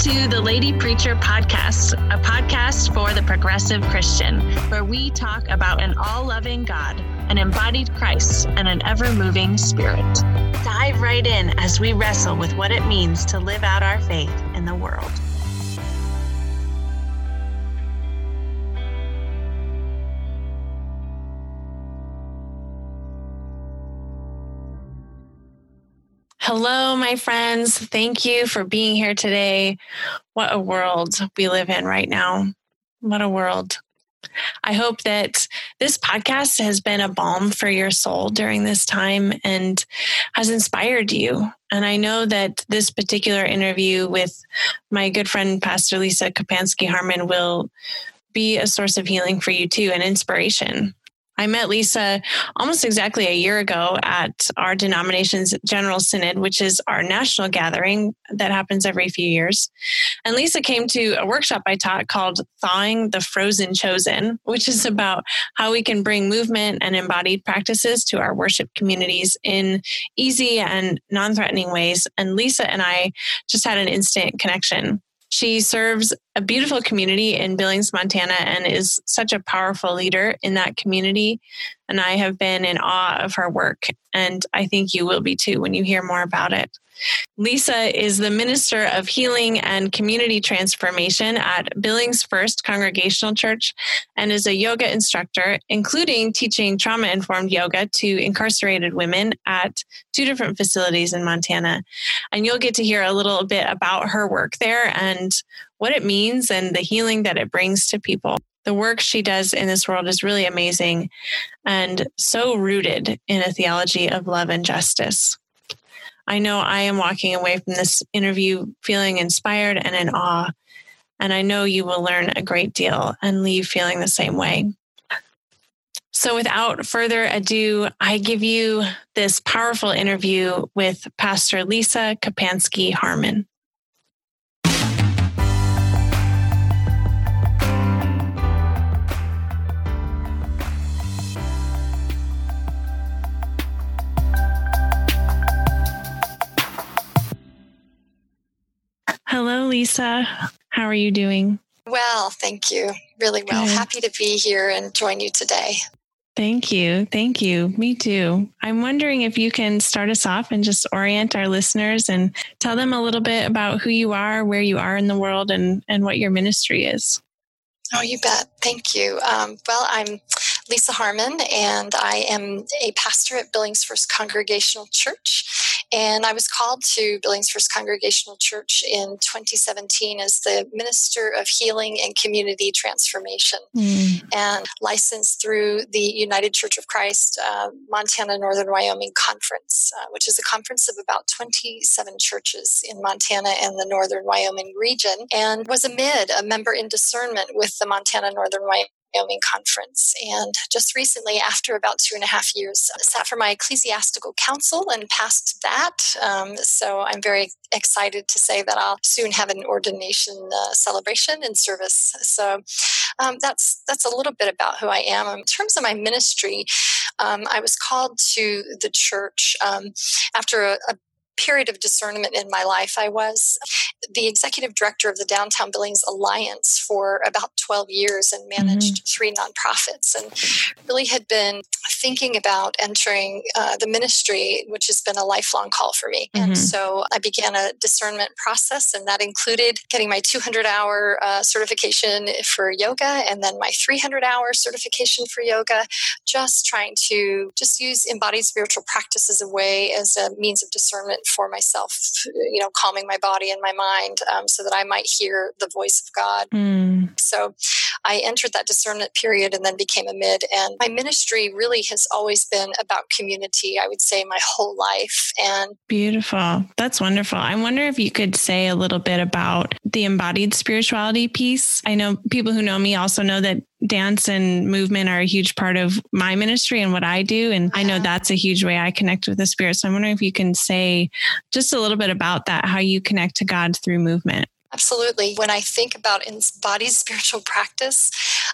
To the Lady Preacher Podcast, a podcast for the progressive Christian, where we talk about an all loving God, an embodied Christ, and an ever moving spirit. Dive right in as we wrestle with what it means to live out our faith in the world. Hello, my friends. Thank you for being here today. What a world we live in right now. What a world. I hope that this podcast has been a balm for your soul during this time and has inspired you. And I know that this particular interview with my good friend, Pastor Lisa Kapansky Harmon, will be a source of healing for you too and inspiration. I met Lisa almost exactly a year ago at our denomination's General Synod, which is our national gathering that happens every few years. And Lisa came to a workshop I taught called Thawing the Frozen Chosen, which is about how we can bring movement and embodied practices to our worship communities in easy and non threatening ways. And Lisa and I just had an instant connection. She serves a beautiful community in Billings, Montana, and is such a powerful leader in that community. And I have been in awe of her work. And I think you will be too when you hear more about it. Lisa is the Minister of Healing and Community Transformation at Billings First Congregational Church and is a yoga instructor, including teaching trauma informed yoga to incarcerated women at two different facilities in Montana. And you'll get to hear a little bit about her work there and what it means and the healing that it brings to people. The work she does in this world is really amazing and so rooted in a theology of love and justice. I know I am walking away from this interview feeling inspired and in awe. And I know you will learn a great deal and leave feeling the same way. So, without further ado, I give you this powerful interview with Pastor Lisa Kapansky Harmon. Hello, Lisa. How are you doing? Well, thank you. Really well. Good. Happy to be here and join you today. Thank you. Thank you. Me too. I'm wondering if you can start us off and just orient our listeners and tell them a little bit about who you are, where you are in the world, and, and what your ministry is. Oh, you bet. Thank you. Um, well, I'm Lisa Harmon, and I am a pastor at Billings First Congregational Church. And I was called to Billings First Congregational Church in 2017 as the Minister of Healing and Community Transformation mm. and licensed through the United Church of Christ uh, Montana Northern Wyoming Conference, uh, which is a conference of about 27 churches in Montana and the Northern Wyoming region, and was amid a member in discernment with the Montana Northern Wyoming Wyoming conference. And just recently, after about two and a half years, I sat for my ecclesiastical council and passed that. Um, so I'm very excited to say that I'll soon have an ordination uh, celebration and service. So um, that's that's a little bit about who I am. In terms of my ministry, um, I was called to the church um, after a, a period of discernment in my life. I was the executive director of the Downtown Billings Alliance for about 12 years and managed mm-hmm. three nonprofits and really had been thinking about entering uh, the ministry, which has been a lifelong call for me. Mm-hmm. And so I began a discernment process, and that included getting my 200 hour uh, certification for yoga and then my 300 hour certification for yoga, just trying to just use embodied spiritual practice as a way, as a means of discernment for myself, you know, calming my body and my mind um, so that I might hear the voice of God. Mm. So I entered that discernment period and then became a mid. And my ministry really has always been about community, I would say, my whole life. And beautiful. That's wonderful. I wonder if you could say a little bit about the embodied spirituality piece. I know people who know me also know that dance and movement are a huge part of my ministry and what I do. And I know that's a huge way I connect with the spirit. So I'm wondering if you can say just a little bit about that, how you connect to God through movement. Absolutely. When I think about embodied spiritual practice,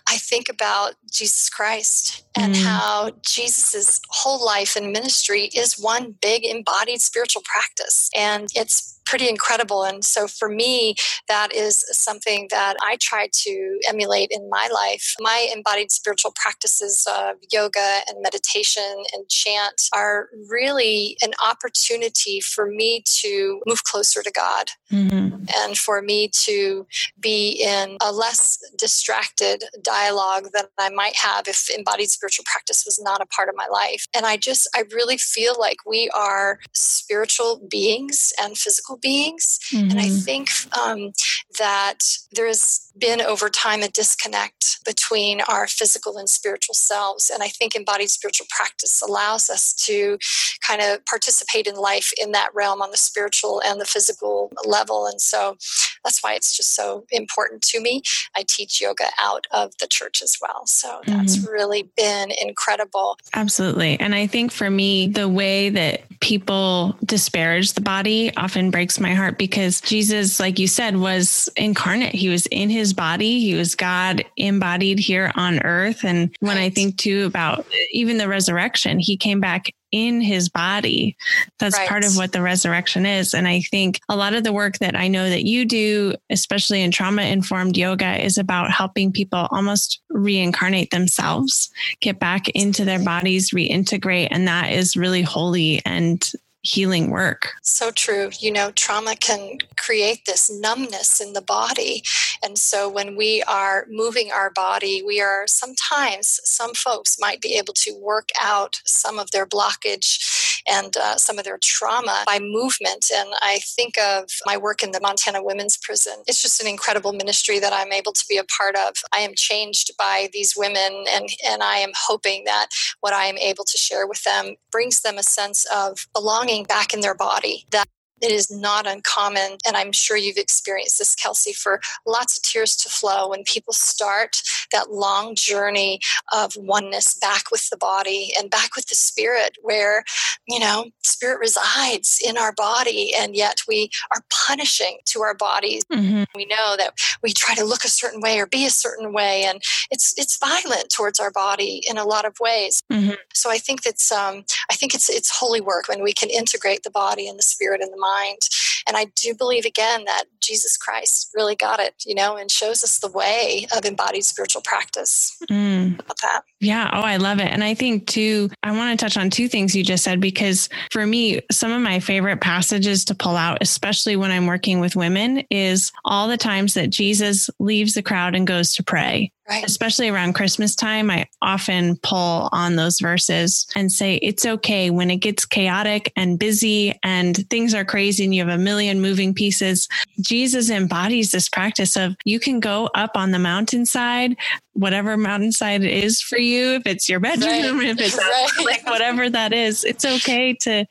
I think about Jesus Christ and mm. how Jesus's whole life and ministry is one big embodied spiritual practice. And it's pretty incredible. And so for me, that is something that I try to emulate in my life. My embodied spiritual practices of yoga and meditation and chant are really an opportunity for me to move closer to God mm-hmm. and for me to be in a less distracted dialogue than I might have if embodied spiritual practice was not a part of my life. And I just, I really feel like we are spiritual beings and physical beings. Mm-hmm. And I mm-hmm. think um, that there's been over time a disconnect between our physical and spiritual selves. And I think embodied spiritual practice allows us to kind of participate in life in that realm on the spiritual and the physical level. And so that's why it's just so important to me. I teach yoga out of the church as well. So that's mm-hmm. really been incredible. Absolutely. And I think for me, the way that people disparage the body often breaks my heart because Jesus, like you said, was incarnate. He was in his body, he was God embodied here on earth. And when I think too about even the resurrection, he came back in his body. That's right. part of what the resurrection is. And I think a lot of the work that I know that you do, especially in trauma informed yoga, is about helping people almost reincarnate themselves, get back into their bodies, reintegrate. And that is really holy and healing work. So true. You know, trauma can create this numbness in the body. And so when we are moving our body, we are sometimes, some folks might be able to work out some of their blockage and uh, some of their trauma by movement. And I think of my work in the Montana Women's Prison. It's just an incredible ministry that I'm able to be a part of. I am changed by these women, and, and I am hoping that what I am able to share with them brings them a sense of belonging back in their body. That it is not uncommon, and I'm sure you've experienced this, Kelsey, for lots of tears to flow when people start that long journey of oneness back with the body and back with the spirit, where, you know, spirit resides in our body, and yet we are punishing to our bodies. Mm-hmm. We know that we try to look a certain way or be a certain way, and it's it's violent towards our body in a lot of ways. Mm-hmm. So I think that's um, I think it's it's holy work when we can integrate the body and the spirit and the mind mind. And I do believe again that Jesus Christ really got it, you know, and shows us the way of embodied spiritual practice. Mm. About that. Yeah. Oh, I love it. And I think too, I want to touch on two things you just said because for me, some of my favorite passages to pull out, especially when I'm working with women, is all the times that Jesus leaves the crowd and goes to pray. Right. Especially around Christmas time, I often pull on those verses and say, it's okay when it gets chaotic and busy and things are crazy and you have a million moving pieces. Jesus embodies this practice of you can go up on the mountainside, whatever mountainside is for you, if it's your bedroom, right. if it's right. like whatever that is, it's okay to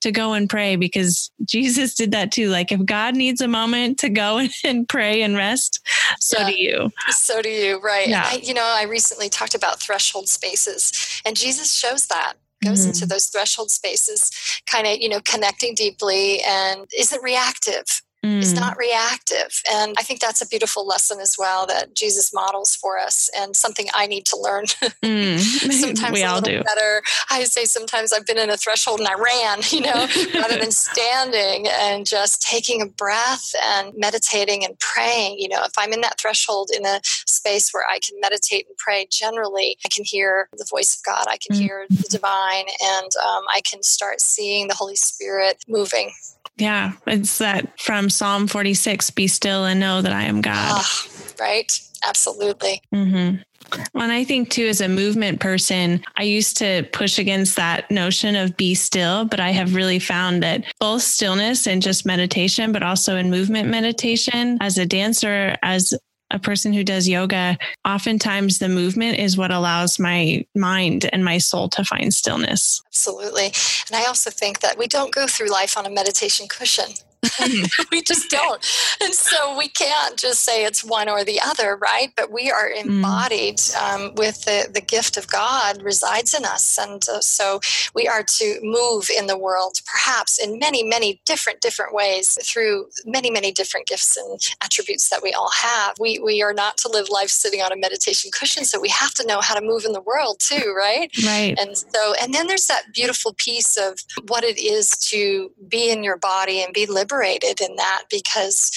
to go and pray because Jesus did that too. Like if God needs a moment to go and pray and rest, so yeah. do you. So do you, right? Yeah. I, you know, I recently talked about threshold spaces, and Jesus shows that goes mm-hmm. into those threshold spaces kind of you know connecting deeply and isn't reactive mm. is not reactive. And I think that's a beautiful lesson as well that Jesus models for us and something I need to learn. Mm. sometimes we all do. better. I say sometimes I've been in a threshold and I ran, you know, rather than standing and just taking a breath and meditating and praying. You know, if I'm in that threshold in a space where I can meditate and pray, generally I can hear the voice of God, I can mm. hear the divine, and um, I can start seeing the Holy Spirit moving. Yeah, it's that from Psalm 46 be still and know that I am God. Oh, right. Absolutely. Mm-hmm. And I think too, as a movement person, I used to push against that notion of be still, but I have really found that both stillness and just meditation, but also in movement meditation, as a dancer, as a person who does yoga, oftentimes the movement is what allows my mind and my soul to find stillness. Absolutely. And I also think that we don't go through life on a meditation cushion. we just don't. And so we can't just say it's one or the other, right? But we are mm. embodied um, with the, the gift of God resides in us. And uh, so we are to move in the world, perhaps in many, many different, different ways through many, many different gifts and attributes that we all have. We, we are not to live life sitting on a meditation cushion. So we have to know how to move in the world too, right? Right. And so, and then there's that beautiful piece of what it is to be in your body and be liberated liberated in that because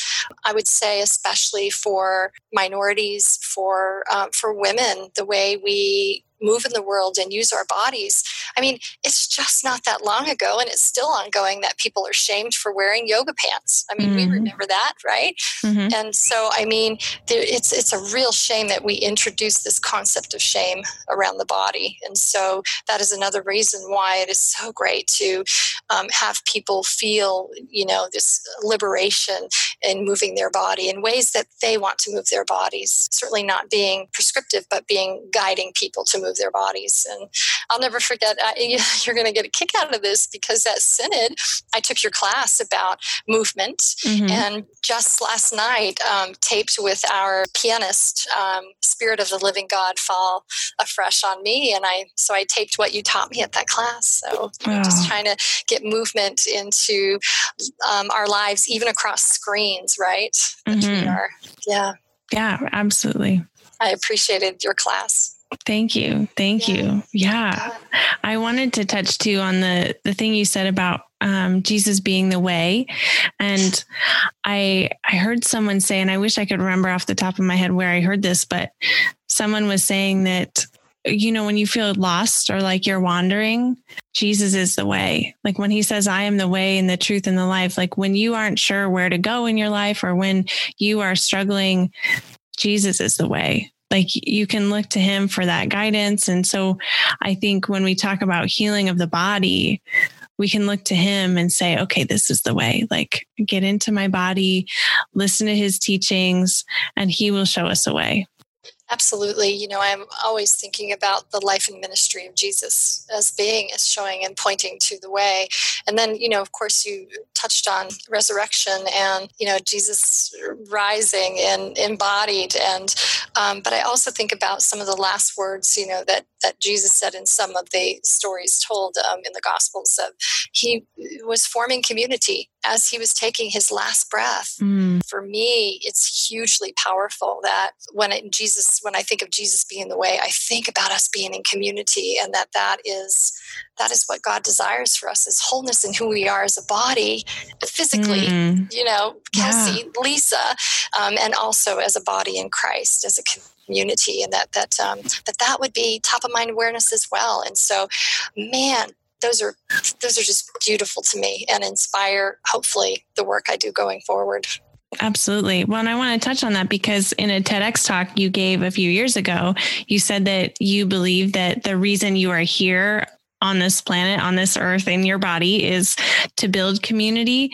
I would say, especially for minorities, for um, for women, the way we move in the world and use our bodies. I mean, it's just not that long ago, and it's still ongoing that people are shamed for wearing yoga pants. I mean, mm-hmm. we remember that, right? Mm-hmm. And so, I mean, there, it's it's a real shame that we introduce this concept of shame around the body, and so that is another reason why it is so great to um, have people feel, you know, this liberation in moving their body in ways that they want to move their bodies. Certainly not being prescriptive, but being guiding people to move move their bodies. And I'll never forget, uh, you're going to get a kick out of this because at Synod, I took your class about movement. Mm-hmm. And just last night, um, taped with our pianist, um, Spirit of the Living God fall afresh on me. And I, so I taped what you taught me at that class. So wow. just trying to get movement into um, our lives, even across screens, right? Mm-hmm. Yeah. Yeah, absolutely. I appreciated your class. Thank you. Thank yeah. you. Yeah. I wanted to touch too on the the thing you said about um, Jesus being the way. And I I heard someone say, and I wish I could remember off the top of my head where I heard this, but someone was saying that you know, when you feel lost or like you're wandering, Jesus is the way. Like when he says, I am the way and the truth and the life, like when you aren't sure where to go in your life or when you are struggling, Jesus is the way like you can look to him for that guidance. And so I think when we talk about healing of the body, we can look to him and say, okay, this is the way. Like, get into my body, listen to his teachings, and he will show us a way. Absolutely. You know, I'm always thinking about the life and ministry of Jesus as being, as showing and pointing to the way. And then, you know, of course, you touched on resurrection and, you know, Jesus rising and embodied. And, um, but I also think about some of the last words, you know, that, that Jesus said in some of the stories told um, in the Gospels of he was forming community as he was taking his last breath. Mm. For me, it's hugely powerful that when it, Jesus, when I think of Jesus being the way, I think about us being in community, and that that is that is what God desires for us is wholeness in who we are as a body, physically. Mm. You know, Kelsey, yeah. Lisa, um, and also as a body in Christ, as a community and that that um, that that would be top of mind awareness as well and so man those are those are just beautiful to me and inspire hopefully the work I do going forward. Absolutely. Well, and I want to touch on that because in a TEDx talk you gave a few years ago, you said that you believe that the reason you are here on this planet, on this earth, in your body is to build community.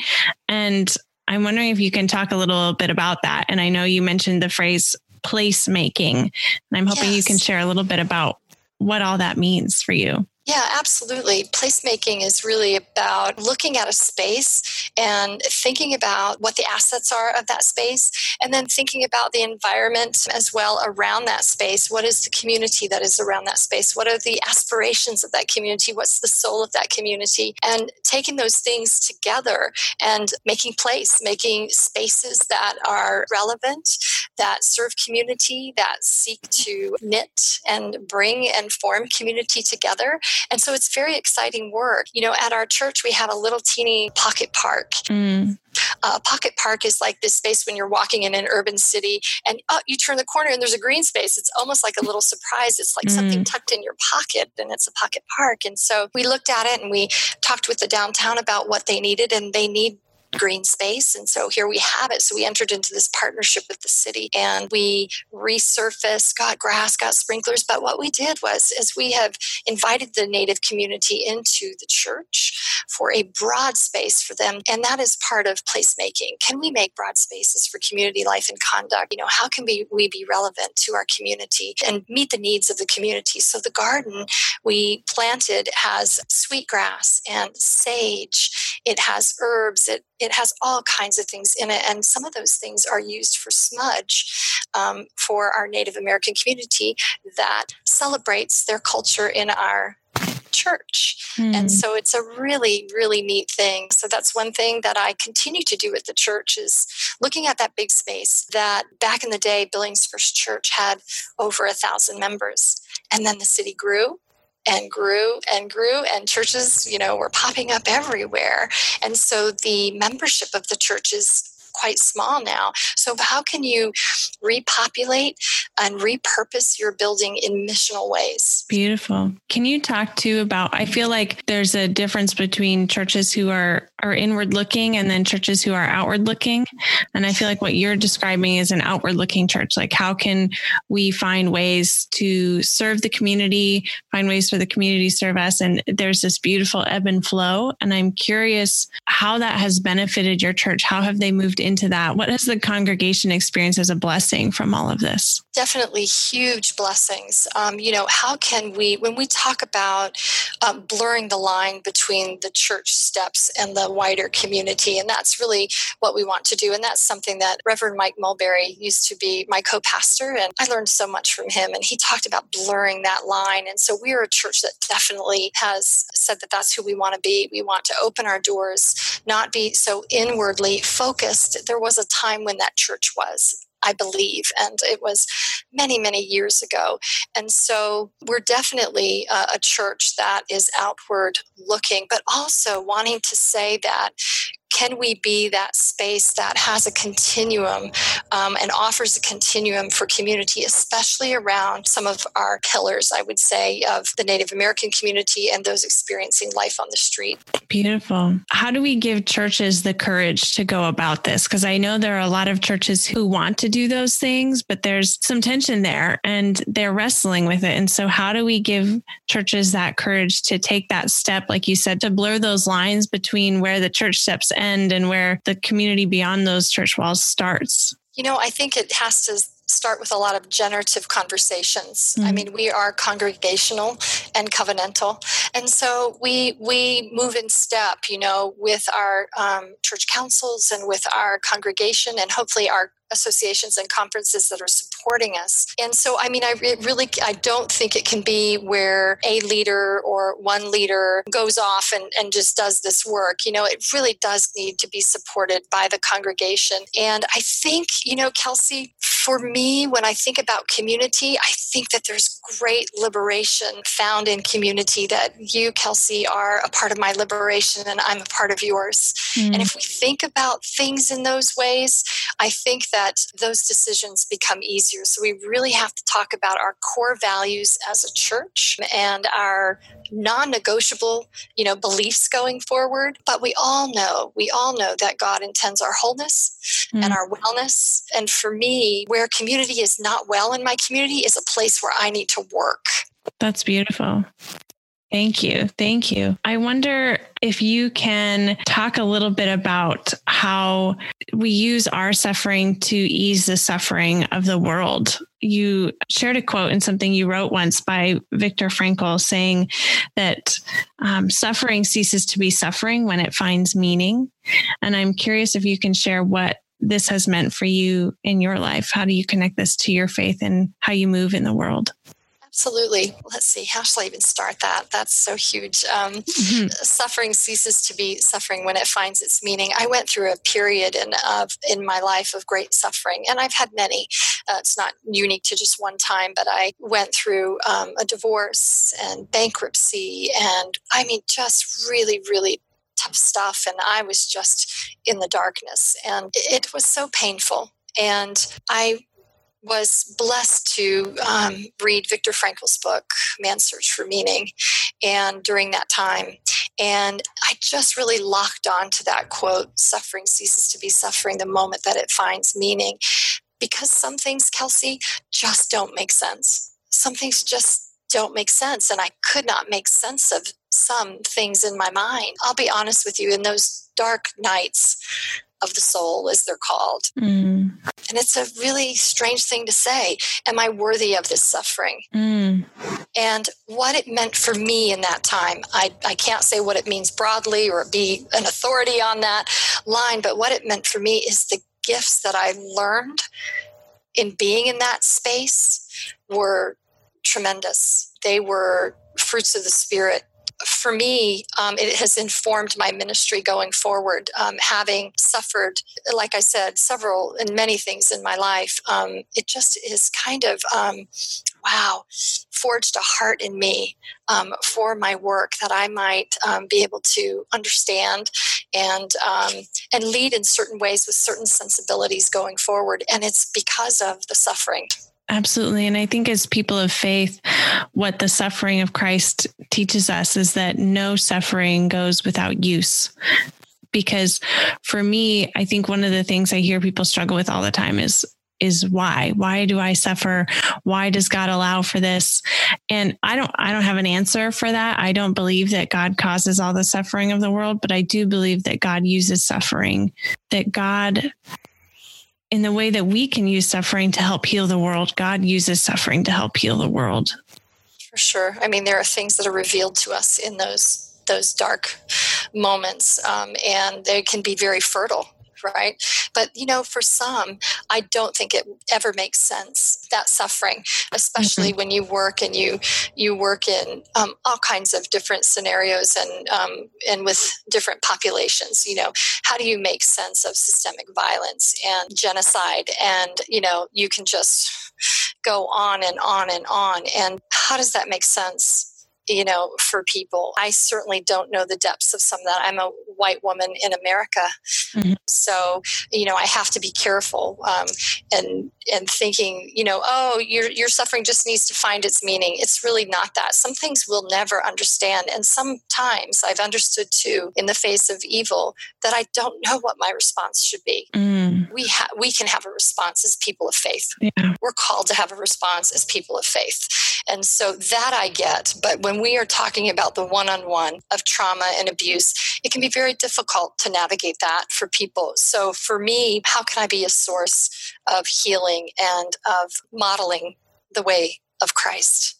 And I'm wondering if you can talk a little bit about that. And I know you mentioned the phrase placemaking, and I'm hoping yes. you can share a little bit about what all that means for you. Yeah, absolutely. Placemaking is really about looking at a space and thinking about what the assets are of that space, and then thinking about the environment as well around that space. What is the community that is around that space? What are the aspirations of that community? What's the soul of that community? And taking those things together and making place, making spaces that are relevant, that serve community, that seek to knit and bring and form community together and so it's very exciting work. You know, at our church, we have a little teeny pocket park. Mm. Uh, a pocket park is like this space when you're walking in an urban city and oh, you turn the corner and there's a green space. It's almost like a little surprise. It's like mm. something tucked in your pocket and it's a pocket park. And so we looked at it and we talked with the downtown about what they needed and they need green space. And so here we have it. So we entered into this partnership with the city and we resurfaced, got grass, got sprinklers. But what we did was, is we have invited the native community into the church for a broad space for them. And that is part of placemaking. Can we make broad spaces for community life and conduct? You know, how can we, we be relevant to our community and meet the needs of the community? So the garden we planted has sweet grass and sage. It has herbs. It it has all kinds of things in it, and some of those things are used for smudge um, for our Native American community that celebrates their culture in our church. Mm. And so it's a really, really neat thing. So that's one thing that I continue to do with the church is looking at that big space that back in the day, Billings First Church had over a thousand members. And then the city grew and grew and grew and churches you know were popping up everywhere and so the membership of the church is quite small now. So, how can you repopulate and repurpose your building in missional ways? Beautiful. Can you talk to about? I feel like there's a difference between churches who are are inward looking and then churches who are outward looking. And I feel like what you're describing is an outward looking church. Like, how can we find ways to serve the community, find ways for the community to serve us? And there's this beautiful ebb and flow. And I'm curious how that has benefited your church. How have they moved into that? What has the congregation experienced as a blessing from all of this? Definitely huge blessings. Um, you know, how can we, when we talk about um, blurring the line between the church steps and the wider community, and that's really what we want to do. And that's something that Reverend Mike Mulberry used to be my co pastor, and I learned so much from him. And he talked about blurring that line. And so we're a church that definitely has said that that's who we want to be. We want to open our doors, not be so inwardly focused there was a time when that church was. I believe, and it was many, many years ago. And so we're definitely a, a church that is outward looking, but also wanting to say that can we be that space that has a continuum um, and offers a continuum for community, especially around some of our pillars, I would say, of the Native American community and those experiencing life on the street? Beautiful. How do we give churches the courage to go about this? Because I know there are a lot of churches who want to do those things, but there's some tension there and they're wrestling with it. And so, how do we give churches that courage to take that step, like you said, to blur those lines between where the church steps end and where the community beyond those church walls starts? You know, I think it has to start with a lot of generative conversations. Mm-hmm. I mean, we are congregational and covenantal, and so we we move in step, you know, with our um, church councils and with our congregation, and hopefully our associations and conferences that are supporting us. And so, I mean, I really, I don't think it can be where a leader or one leader goes off and, and just does this work. You know, it really does need to be supported by the congregation. And I think, you know, Kelsey, for me, when I think about community, I think that there's great liberation found in community that you, Kelsey, are a part of my liberation and I'm a part of yours. Mm. And if we think about things in those ways, I think that those decisions become easier. So we really have to talk about our core values as a church and our non-negotiable, you know, beliefs going forward. But we all know, we all know that God intends our wholeness mm. and our wellness. And for me, where community is not well in my community is a place where I need to work. That's beautiful. Thank you. Thank you. I wonder if you can talk a little bit about how we use our suffering to ease the suffering of the world. You shared a quote in something you wrote once by Viktor Frankl saying that um, suffering ceases to be suffering when it finds meaning. And I'm curious if you can share what this has meant for you in your life. How do you connect this to your faith and how you move in the world? Absolutely. Let's see. How shall I even start that? That's so huge. Um, mm-hmm. Suffering ceases to be suffering when it finds its meaning. I went through a period in of in my life of great suffering, and I've had many. Uh, it's not unique to just one time, but I went through um, a divorce and bankruptcy, and I mean, just really, really stuff. And I was just in the darkness, and it was so painful. And I was blessed to um, read Viktor Frankl's book, Man's Search for Meaning, and during that time. And I just really locked on to that quote suffering ceases to be suffering the moment that it finds meaning. Because some things, Kelsey, just don't make sense. Some things just don't make sense. And I could not make sense of some things in my mind. I'll be honest with you, in those dark nights, of the soul, as they're called. Mm. And it's a really strange thing to say. Am I worthy of this suffering? Mm. And what it meant for me in that time, I, I can't say what it means broadly or be an authority on that line, but what it meant for me is the gifts that I learned in being in that space were tremendous. They were fruits of the Spirit for me, um, it has informed my ministry going forward. Um, having suffered, like I said, several and many things in my life, um, it just is kind of um, wow, forged a heart in me um, for my work that I might um, be able to understand and and lead in certain ways with certain sensibilities going forward. And it's because of the suffering. Absolutely. And I think as people of faith, what the suffering of Christ teaches us is that no suffering goes without use. Because for me, I think one of the things I hear people struggle with all the time is is why? Why do i suffer? Why does god allow for this? And i don't i don't have an answer for that. I don't believe that god causes all the suffering of the world but i do believe that god uses suffering that god in the way that we can use suffering to help heal the world god uses suffering to help heal the world for sure i mean there are things that are revealed to us in those those dark moments um, and they can be very fertile right? But you know, for some, I don't think it ever makes sense that suffering, especially mm-hmm. when you work and you you work in um, all kinds of different scenarios and um, and with different populations. You know, how do you make sense of systemic violence and genocide? And you know, you can just go on and on and on. And how does that make sense? You know, for people. I certainly don't know the depths of some of that. I'm a white woman in America, mm-hmm. so you know I have to be careful um, and and thinking, you know, oh, your your suffering just needs to find its meaning. It's really not that. Some things we'll never understand, and sometimes I've understood too in the face of evil that I don't know what my response should be. Mm. We ha- we can have a response as people of faith. Yeah. We're called to have a response as people of faith, and so that I get. But when we are talking about the one on one of trauma and abuse, it can be very difficult to navigate that for people. So, for me, how can I be a source of healing and of modeling the way of Christ?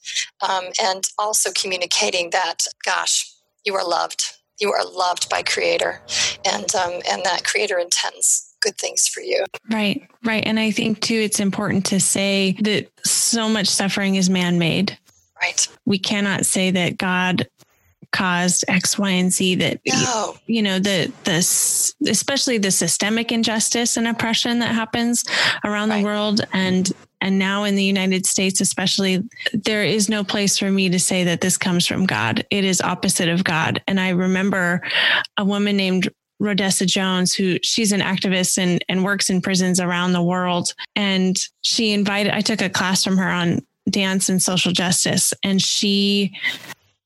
Um, and also communicating that, gosh, you are loved. You are loved by Creator, and um, and that Creator intends good things for you. Right, right. And I think too, it's important to say that so much suffering is man made. Right. We cannot say that God caused X, Y, and Z that no. you know the this especially the systemic injustice and oppression that happens around right. the world and and now in the United States especially there is no place for me to say that this comes from God. It is opposite of God. And I remember a woman named Rhodessa Jones, who she's an activist and, and works in prisons around the world. And she invited, I took a class from her on dance and social justice. And she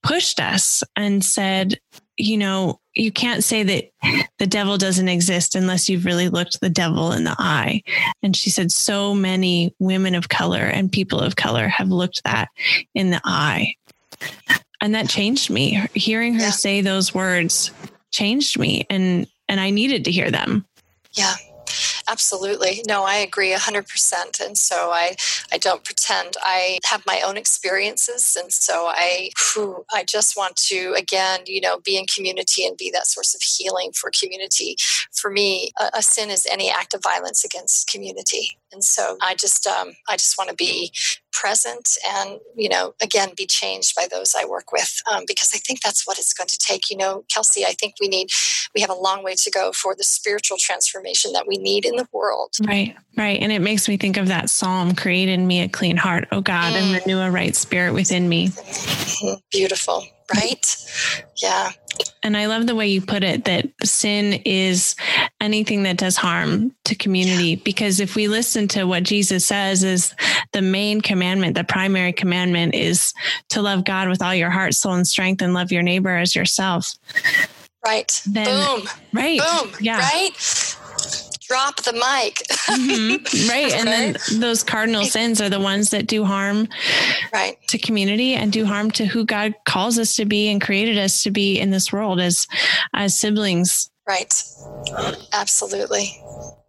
pushed us and said, you know, you can't say that the devil doesn't exist unless you've really looked the devil in the eye. And she said, so many women of color and people of color have looked that in the eye. And that changed me. Hearing her yeah. say those words changed me and and I needed to hear them. Yeah. Absolutely. No, I agree 100%. And so I, I don't pretend. I have my own experiences. And so I, whew, I just want to, again, you know, be in community and be that source of healing for community. For me, a, a sin is any act of violence against community. And so I just, um, I just want to be present and you know again be changed by those i work with um, because i think that's what it's going to take. You know kelsey i think we need we have a long way to go for the spiritual transformation that we need in the world. Right right. And it makes me think of that psalm create in me a clean heart oh god mm. and renew a right spirit within me. Beautiful right yeah and I love the way you put it that sin is anything that does harm to community. Because if we listen to what Jesus says, is the main commandment, the primary commandment is to love God with all your heart, soul, and strength, and love your neighbor as yourself. Right. Then, Boom. Right. Boom. Yeah. Right drop the mic. mm-hmm. Right. And right? then those cardinal sins are the ones that do harm right. to community and do harm to who God calls us to be and created us to be in this world as as siblings. Right. Absolutely.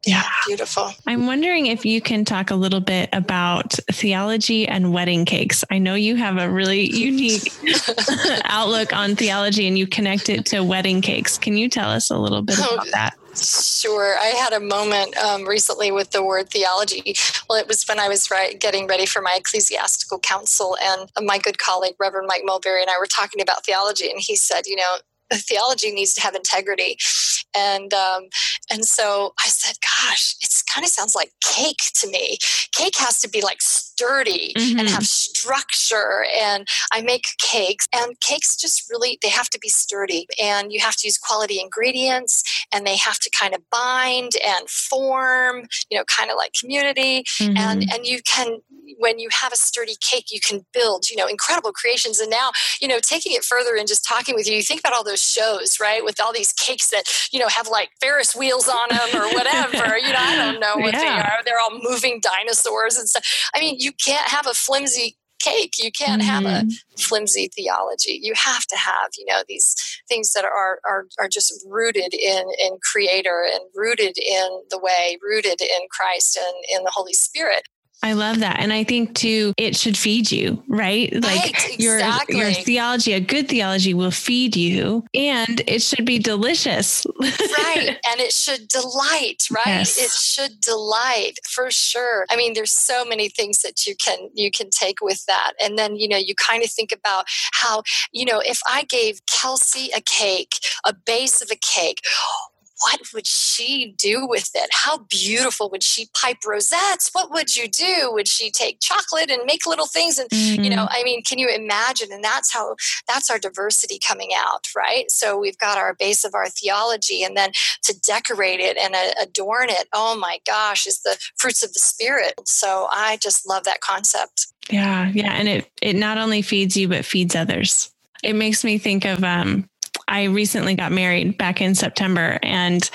Yeah. Beautiful. I'm wondering if you can talk a little bit about theology and wedding cakes. I know you have a really unique outlook on theology and you connect it to wedding cakes. Can you tell us a little bit about that? Sure. I had a moment um, recently with the word theology. Well, it was when I was right, getting ready for my ecclesiastical council, and my good colleague, Reverend Mike Mulberry, and I were talking about theology, and he said, You know, theology needs to have integrity and um, and so I said, "Gosh, it kind of sounds like cake to me. Cake has to be like sturdy mm-hmm. and have structure." And I make cakes, and cakes just really they have to be sturdy, and you have to use quality ingredients, and they have to kind of bind and form, you know, kind of like community, mm-hmm. and and you can when you have a sturdy cake, you can build, you know, incredible creations. And now, you know, taking it further and just talking with you, you think about all those shows, right, with all these cakes that you know, have like Ferris wheels on them or whatever. you know, I don't know what yeah. they are. They're all moving dinosaurs and stuff. I mean, you can't have a flimsy cake. You can't mm-hmm. have a mm-hmm. flimsy theology. You have to have, you know, these things that are are are just rooted in in Creator and rooted in the way, rooted in Christ and in the Holy Spirit. I love that. And I think too, it should feed you, right? Like right, exactly. your, your theology, a good theology will feed you and it should be delicious. right. And it should delight, right? Yes. It should delight for sure. I mean, there's so many things that you can, you can take with that. And then, you know, you kind of think about how, you know, if I gave Kelsey a cake, a base of a cake, what would she do with it? How beautiful would she pipe rosettes? What would you do? Would she take chocolate and make little things? And, mm-hmm. you know, mm-hmm. I mean, can you imagine? And that's how, that's our diversity coming out, right? So we've got our base of our theology and then to decorate it and uh, adorn it, oh my gosh, is the fruits of the spirit. So I just love that concept. Yeah. Yeah. And it, it not only feeds you, but feeds others. It makes me think of um, I recently got married back in September, and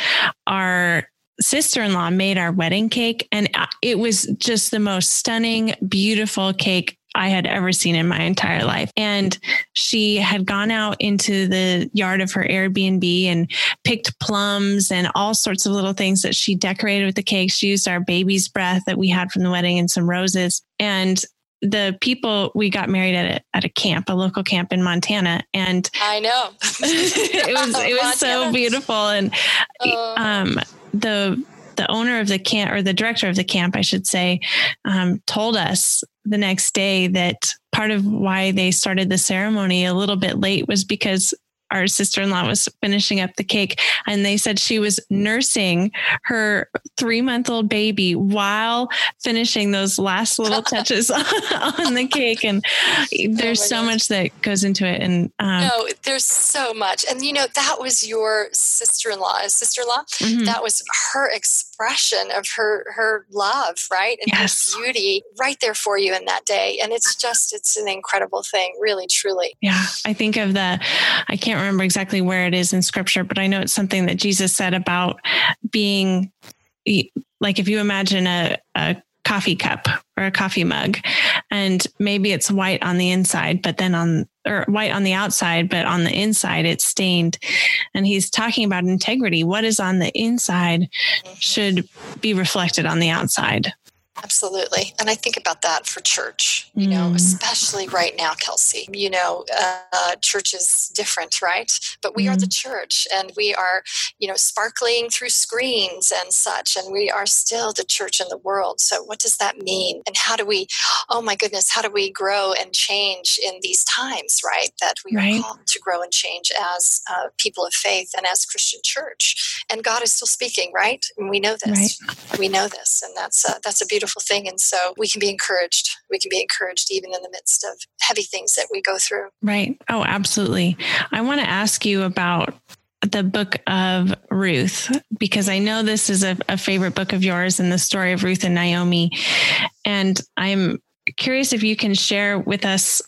our sister in law made our wedding cake, and it was just the most stunning, beautiful cake I had ever seen in my entire life. And she had gone out into the yard of her Airbnb and picked plums and all sorts of little things that she decorated with the cake. She used our baby's breath that we had from the wedding and some roses. And the people we got married at a, at a camp, a local camp in Montana, and I know. it was it was so beautiful, and uh, um, the the owner of the camp or the director of the camp, I should say, um, told us the next day that part of why they started the ceremony a little bit late was because our sister-in-law was finishing up the cake and they said she was nursing her three-month-old baby while finishing those last little touches on the cake. And there's oh so gosh. much that goes into it. And um, no there's so much. And you know that was your sister-in-law. Sister-in-law mm-hmm. that was her expression of her her love right? And yes. her beauty right there for you in that day. And it's just it's an incredible thing really truly. Yeah. I think of the i can't remember exactly where it is in scripture, but I know it's something that Jesus said about being like if you imagine a, a coffee cup or a coffee mug and maybe it's white on the inside but then on or white on the outside but on the inside it's stained. And he's talking about integrity. What is on the inside should be reflected on the outside Absolutely. And I think about that for church, you know, mm. especially right now, Kelsey. You know, uh, church is different, right? But we mm. are the mm. church and we are, you know, sparkling through screens and such. And we are still the church in the world. So, what does that mean? And how do we, oh my goodness, how do we grow and change in these times, right? That we right. are called to grow and change as uh, people of faith and as Christian church. And God is still speaking, right? And we know this. Right. We know this. And that's, uh, that's a beautiful beautiful thing. And so we can be encouraged. We can be encouraged even in the midst of heavy things that we go through. Right. Oh, absolutely. I want to ask you about the book of Ruth, because I know this is a, a favorite book of yours and the story of Ruth and Naomi. And I'm curious if you can share with us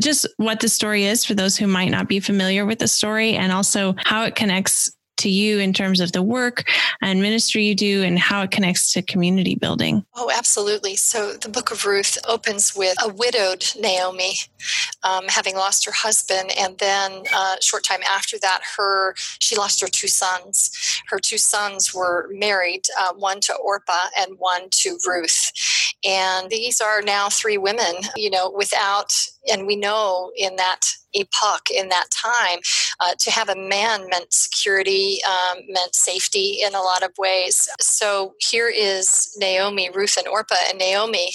just what the story is for those who might not be familiar with the story and also how it connects to you in terms of the work and ministry you do and how it connects to community building? Oh, absolutely. So the book of Ruth opens with a widowed Naomi um, having lost her husband, and then uh, short time after that, her she lost her two sons. Her two sons were married, uh, one to Orpah and one to Ruth. And these are now three women, you know, without, and we know in that epoch, in that time, uh, to have a man meant security, um, meant safety in a lot of ways. So here is Naomi, Ruth, and Orpah. And Naomi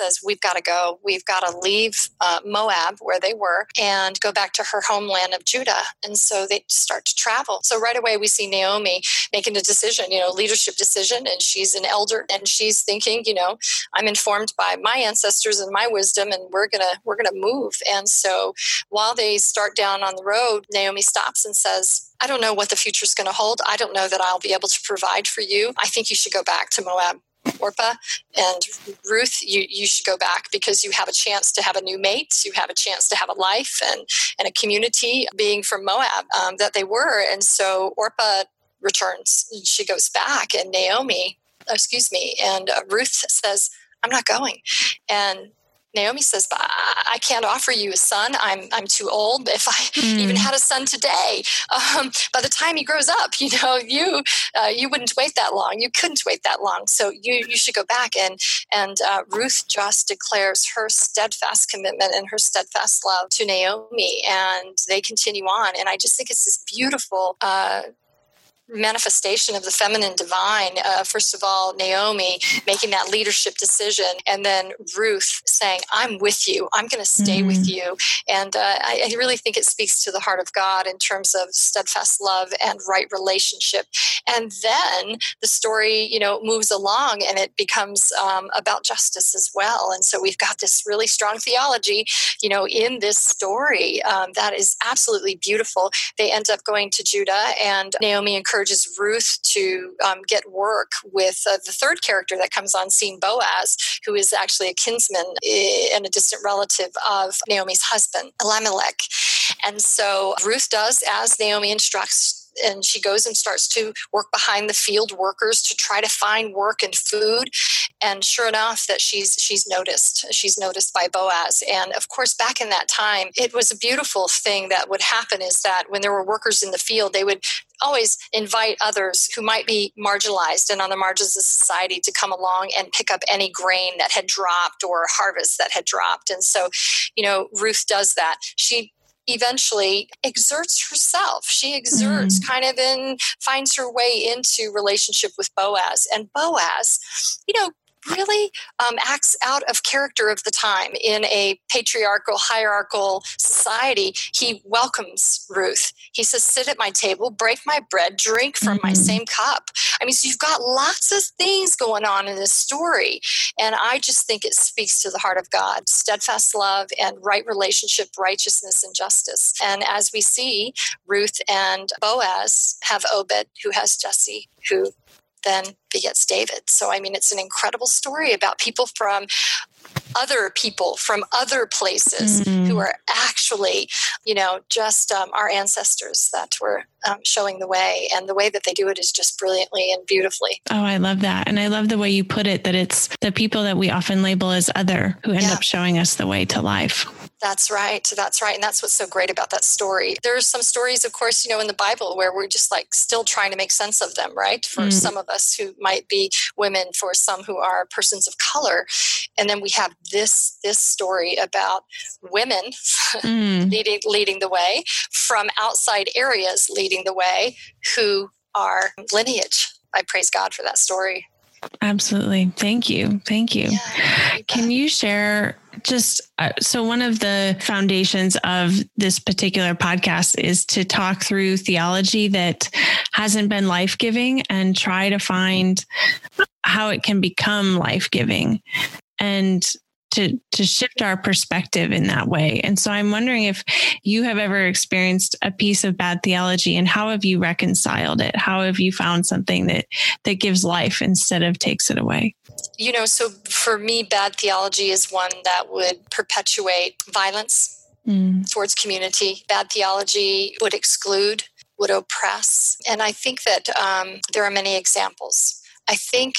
says, We've got to go. We've got to leave uh, Moab, where they were, and go back to her homeland of Judah. And so they start to travel. So right away, we see Naomi making a decision, you know, leadership decision. And she's an elder and she's thinking, you know, I'm informed by my ancestors and my wisdom, and we're going to, we're going to move. And so while they start down on the road, Naomi stops and says, I don't know what the future is going to hold. I don't know that I'll be able to provide for you. I think you should go back to Moab. Orpah and Ruth, you, you should go back because you have a chance to have a new mate. You have a chance to have a life and, and a community being from Moab um, that they were. And so Orpah returns. She goes back, and Naomi, excuse me, and uh, Ruth says, I'm not going. And Naomi says, I can't offer you a son. I'm, I'm too old. If I mm. even had a son today, um, by the time he grows up, you know, you, uh, you wouldn't wait that long. You couldn't wait that long. So you, you should go back. And, and uh, Ruth just declares her steadfast commitment and her steadfast love to Naomi. And they continue on. And I just think it's this beautiful, uh, manifestation of the feminine divine. Uh, first of all, Naomi making that leadership decision, and then Ruth saying, I'm with you, I'm going to stay mm-hmm. with you. And uh, I, I, really think it speaks to the heart of God in terms of steadfast love and right relationship. And then the story, you know, moves along and it becomes um, about justice as well. And so we've got this really strong theology, you know, in this story um, that is absolutely beautiful. They end up going to Judah, and Naomi encourages encourages Ruth to um, get work with uh, the third character that comes on scene, Boaz, who is actually a kinsman eh, and a distant relative of Naomi's husband, Elimelech. And so Ruth does as Naomi instructs and she goes and starts to work behind the field workers to try to find work and food and sure enough that she's she's noticed she's noticed by boaz and of course back in that time it was a beautiful thing that would happen is that when there were workers in the field they would always invite others who might be marginalized and on the margins of society to come along and pick up any grain that had dropped or harvest that had dropped. And so, you know, Ruth does that. She eventually exerts herself. She exerts mm. kind of in finds her way into relationship with Boaz. And Boaz, you know, really um, acts out of character of the time in a patriarchal, hierarchical society. He welcomes Ruth. He says, Sit at my table, break my bread, drink from mm-hmm. my same cup. I mean, so you've got lots of things going on in this story. And I just think it speaks to the heart of God steadfast love and right relationship, righteousness, and justice. And as we see, Ruth and Boaz have Obed, who has Jesse, who then begets David. So, I mean, it's an incredible story about people from other people from other places mm-hmm. who are actually, you know, just um, our ancestors that were um, showing the way. And the way that they do it is just brilliantly and beautifully. Oh, I love that. And I love the way you put it that it's the people that we often label as other who end yeah. up showing us the way to life. That's right. That's right. And that's what's so great about that story. There's some stories, of course, you know, in the Bible where we're just like still trying to make sense of them, right? For mm. some of us who might be women, for some who are persons of color. And then we have this this story about women mm. leading leading the way from outside areas leading the way who are lineage. I praise God for that story. Absolutely. Thank you. Thank you. Yeah, Can you share just uh, so one of the foundations of this particular podcast is to talk through theology that hasn't been life giving and try to find how it can become life giving. And to to shift our perspective in that way. And so I'm wondering if you have ever experienced a piece of bad theology and how have you reconciled it? How have you found something that that gives life instead of takes it away? You know, so for me bad theology is one that would perpetuate violence mm. towards community. Bad theology would exclude, would oppress. And I think that um, there are many examples I think,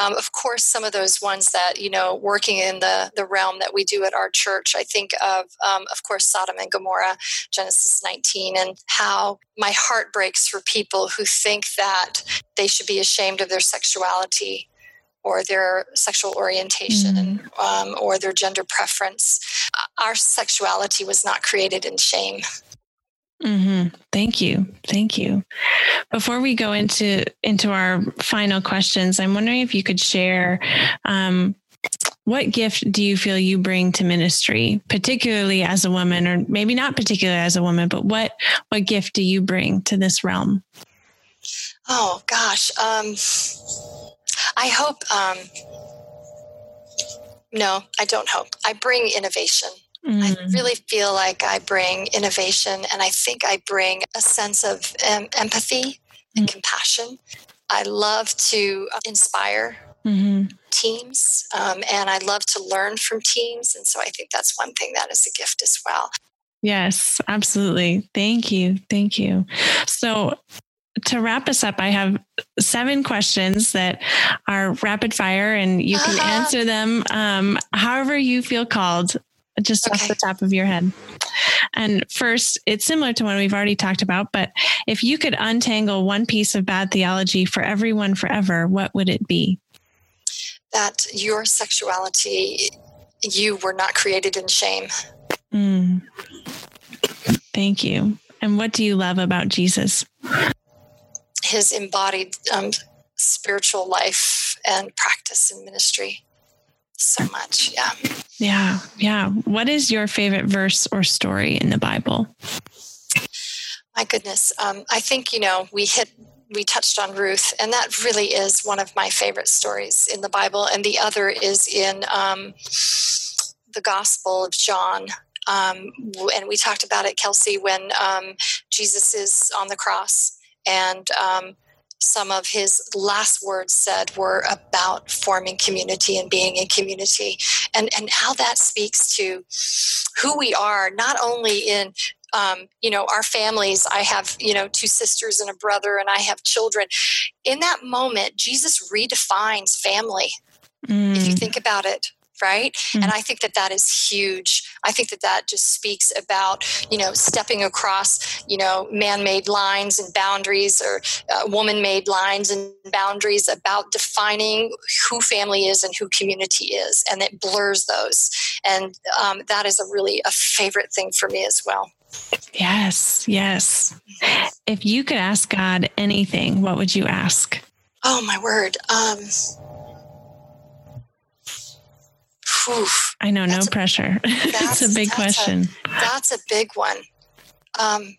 um, of course, some of those ones that, you know, working in the, the realm that we do at our church, I think of, um, of course, Sodom and Gomorrah, Genesis 19, and how my heart breaks for people who think that they should be ashamed of their sexuality or their sexual orientation mm-hmm. um, or their gender preference. Our sexuality was not created in shame. Mm-hmm. Thank you, thank you. Before we go into into our final questions, I'm wondering if you could share um, what gift do you feel you bring to ministry, particularly as a woman, or maybe not particularly as a woman, but what what gift do you bring to this realm? Oh gosh, um, I hope. Um, no, I don't hope. I bring innovation. Mm. I really feel like I bring innovation, and I think I bring a sense of um, empathy and mm. compassion. I love to inspire mm-hmm. teams, um, and I love to learn from teams. And so I think that's one thing that is a gift as well. Yes, absolutely. Thank you. Thank you. So, to wrap us up, I have seven questions that are rapid fire, and you can uh-huh. answer them um, however you feel called, just okay. off the top of your head. And first, it's similar to one we've already talked about, but if you could untangle one piece of bad theology for everyone forever, what would it be? That your sexuality, you were not created in shame. Mm. Thank you. And what do you love about Jesus? his embodied um, spiritual life and practice and ministry so much. Yeah. Yeah. Yeah. What is your favorite verse or story in the Bible? My goodness. Um, I think, you know, we hit, we touched on Ruth, and that really is one of my favorite stories in the Bible. And the other is in um, the Gospel of John. Um, and we talked about it, Kelsey, when um, Jesus is on the cross and um, some of his last words said were about forming community and being in community and, and how that speaks to who we are not only in um, you know our families i have you know two sisters and a brother and i have children in that moment jesus redefines family mm. if you mm. think about it right? Mm-hmm. and i think that that is huge. I think that that just speaks about you know stepping across you know man-made lines and boundaries or uh, woman-made lines and boundaries about defining who family is and who community is and it blurs those. And um, that is a really a favorite thing for me as well. Yes yes. If you could ask god anything what would you ask? Oh my word. Um I know, no a, pressure. That's a big that's question. A, that's a big one. Um,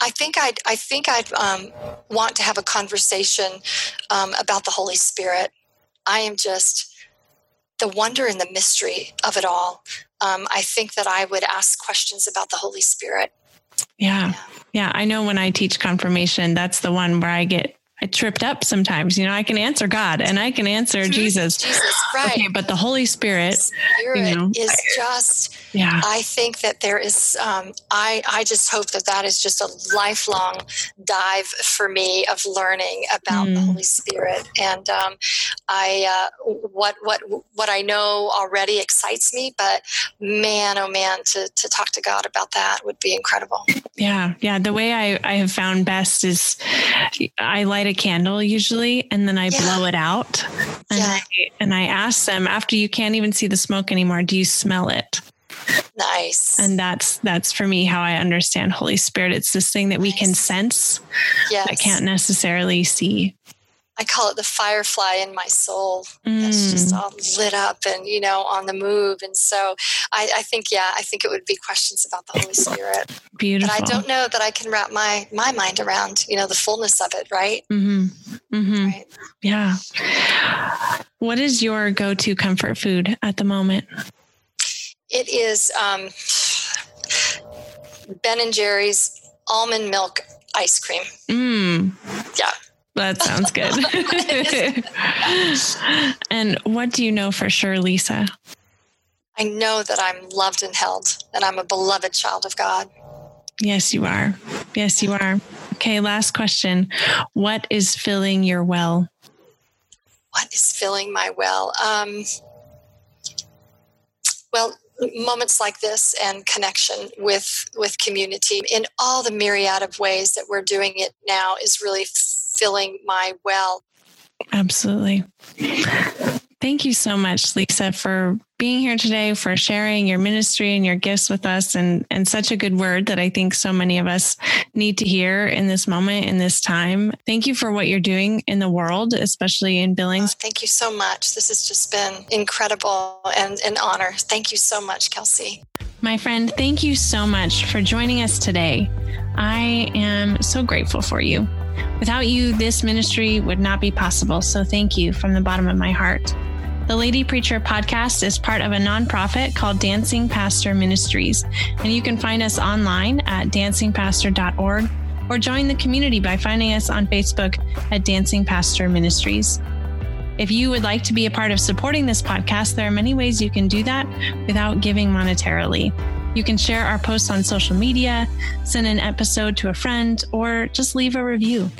I think I'd I think I'd um, want to have a conversation um, about the Holy Spirit. I am just the wonder and the mystery of it all. Um, I think that I would ask questions about the Holy Spirit. Yeah. yeah. Yeah. I know when I teach confirmation, that's the one where I get I tripped up sometimes. You know, I can answer God and I can answer mm-hmm. Jesus. Jesus, right. Okay, but the Holy Spirit, Spirit you know, is just. Yeah. I think that there is. Um, I I just hope that that is just a lifelong dive for me of learning about mm. the Holy Spirit, and um, I uh, what what what I know already excites me, but man, oh man, to to talk to God about that would be incredible. Yeah, yeah. The way I I have found best is I light a candle usually, and then I yeah. blow it out. And, yeah. I, and I ask them after you can't even see the smoke anymore, do you smell it? Nice. And that's that's for me how I understand Holy Spirit. It's this thing that nice. we can sense yes. but can't necessarily see. I call it the firefly in my soul mm. that's just mm. all lit up and, you know, on the move. And so I, I, think, yeah, I think it would be questions about the Holy Spirit. Beautiful. But I don't know that I can wrap my, my mind around, you know, the fullness of it, right? Mm-hmm. Mm-hmm. Right. Yeah. What is your go to comfort food at the moment? It is um, Ben and Jerry's almond milk ice cream. Mm. Yeah. That sounds good. and what do you know for sure, Lisa? I know that I'm loved and held, and I'm a beloved child of God. Yes, you are. Yes, you are. Okay, last question. What is filling your well? What is filling my well? Um, well, moments like this and connection with with community in all the myriad of ways that we're doing it now is really filling my well. Absolutely. Thank you so much, Lisa, for being here today, for sharing your ministry and your gifts with us, and, and such a good word that I think so many of us need to hear in this moment, in this time. Thank you for what you're doing in the world, especially in Billings. Oh, thank you so much. This has just been incredible and an honor. Thank you so much, Kelsey. My friend, thank you so much for joining us today. I am so grateful for you. Without you, this ministry would not be possible. So thank you from the bottom of my heart. The Lady Preacher podcast is part of a nonprofit called Dancing Pastor Ministries, and you can find us online at dancingpastor.org or join the community by finding us on Facebook at Dancing Pastor Ministries. If you would like to be a part of supporting this podcast, there are many ways you can do that without giving monetarily. You can share our posts on social media, send an episode to a friend, or just leave a review.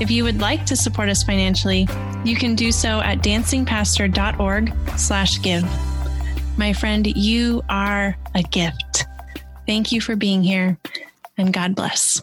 If you would like to support us financially, you can do so at dancingpastor.org slash give. My friend, you are a gift. Thank you for being here and God bless.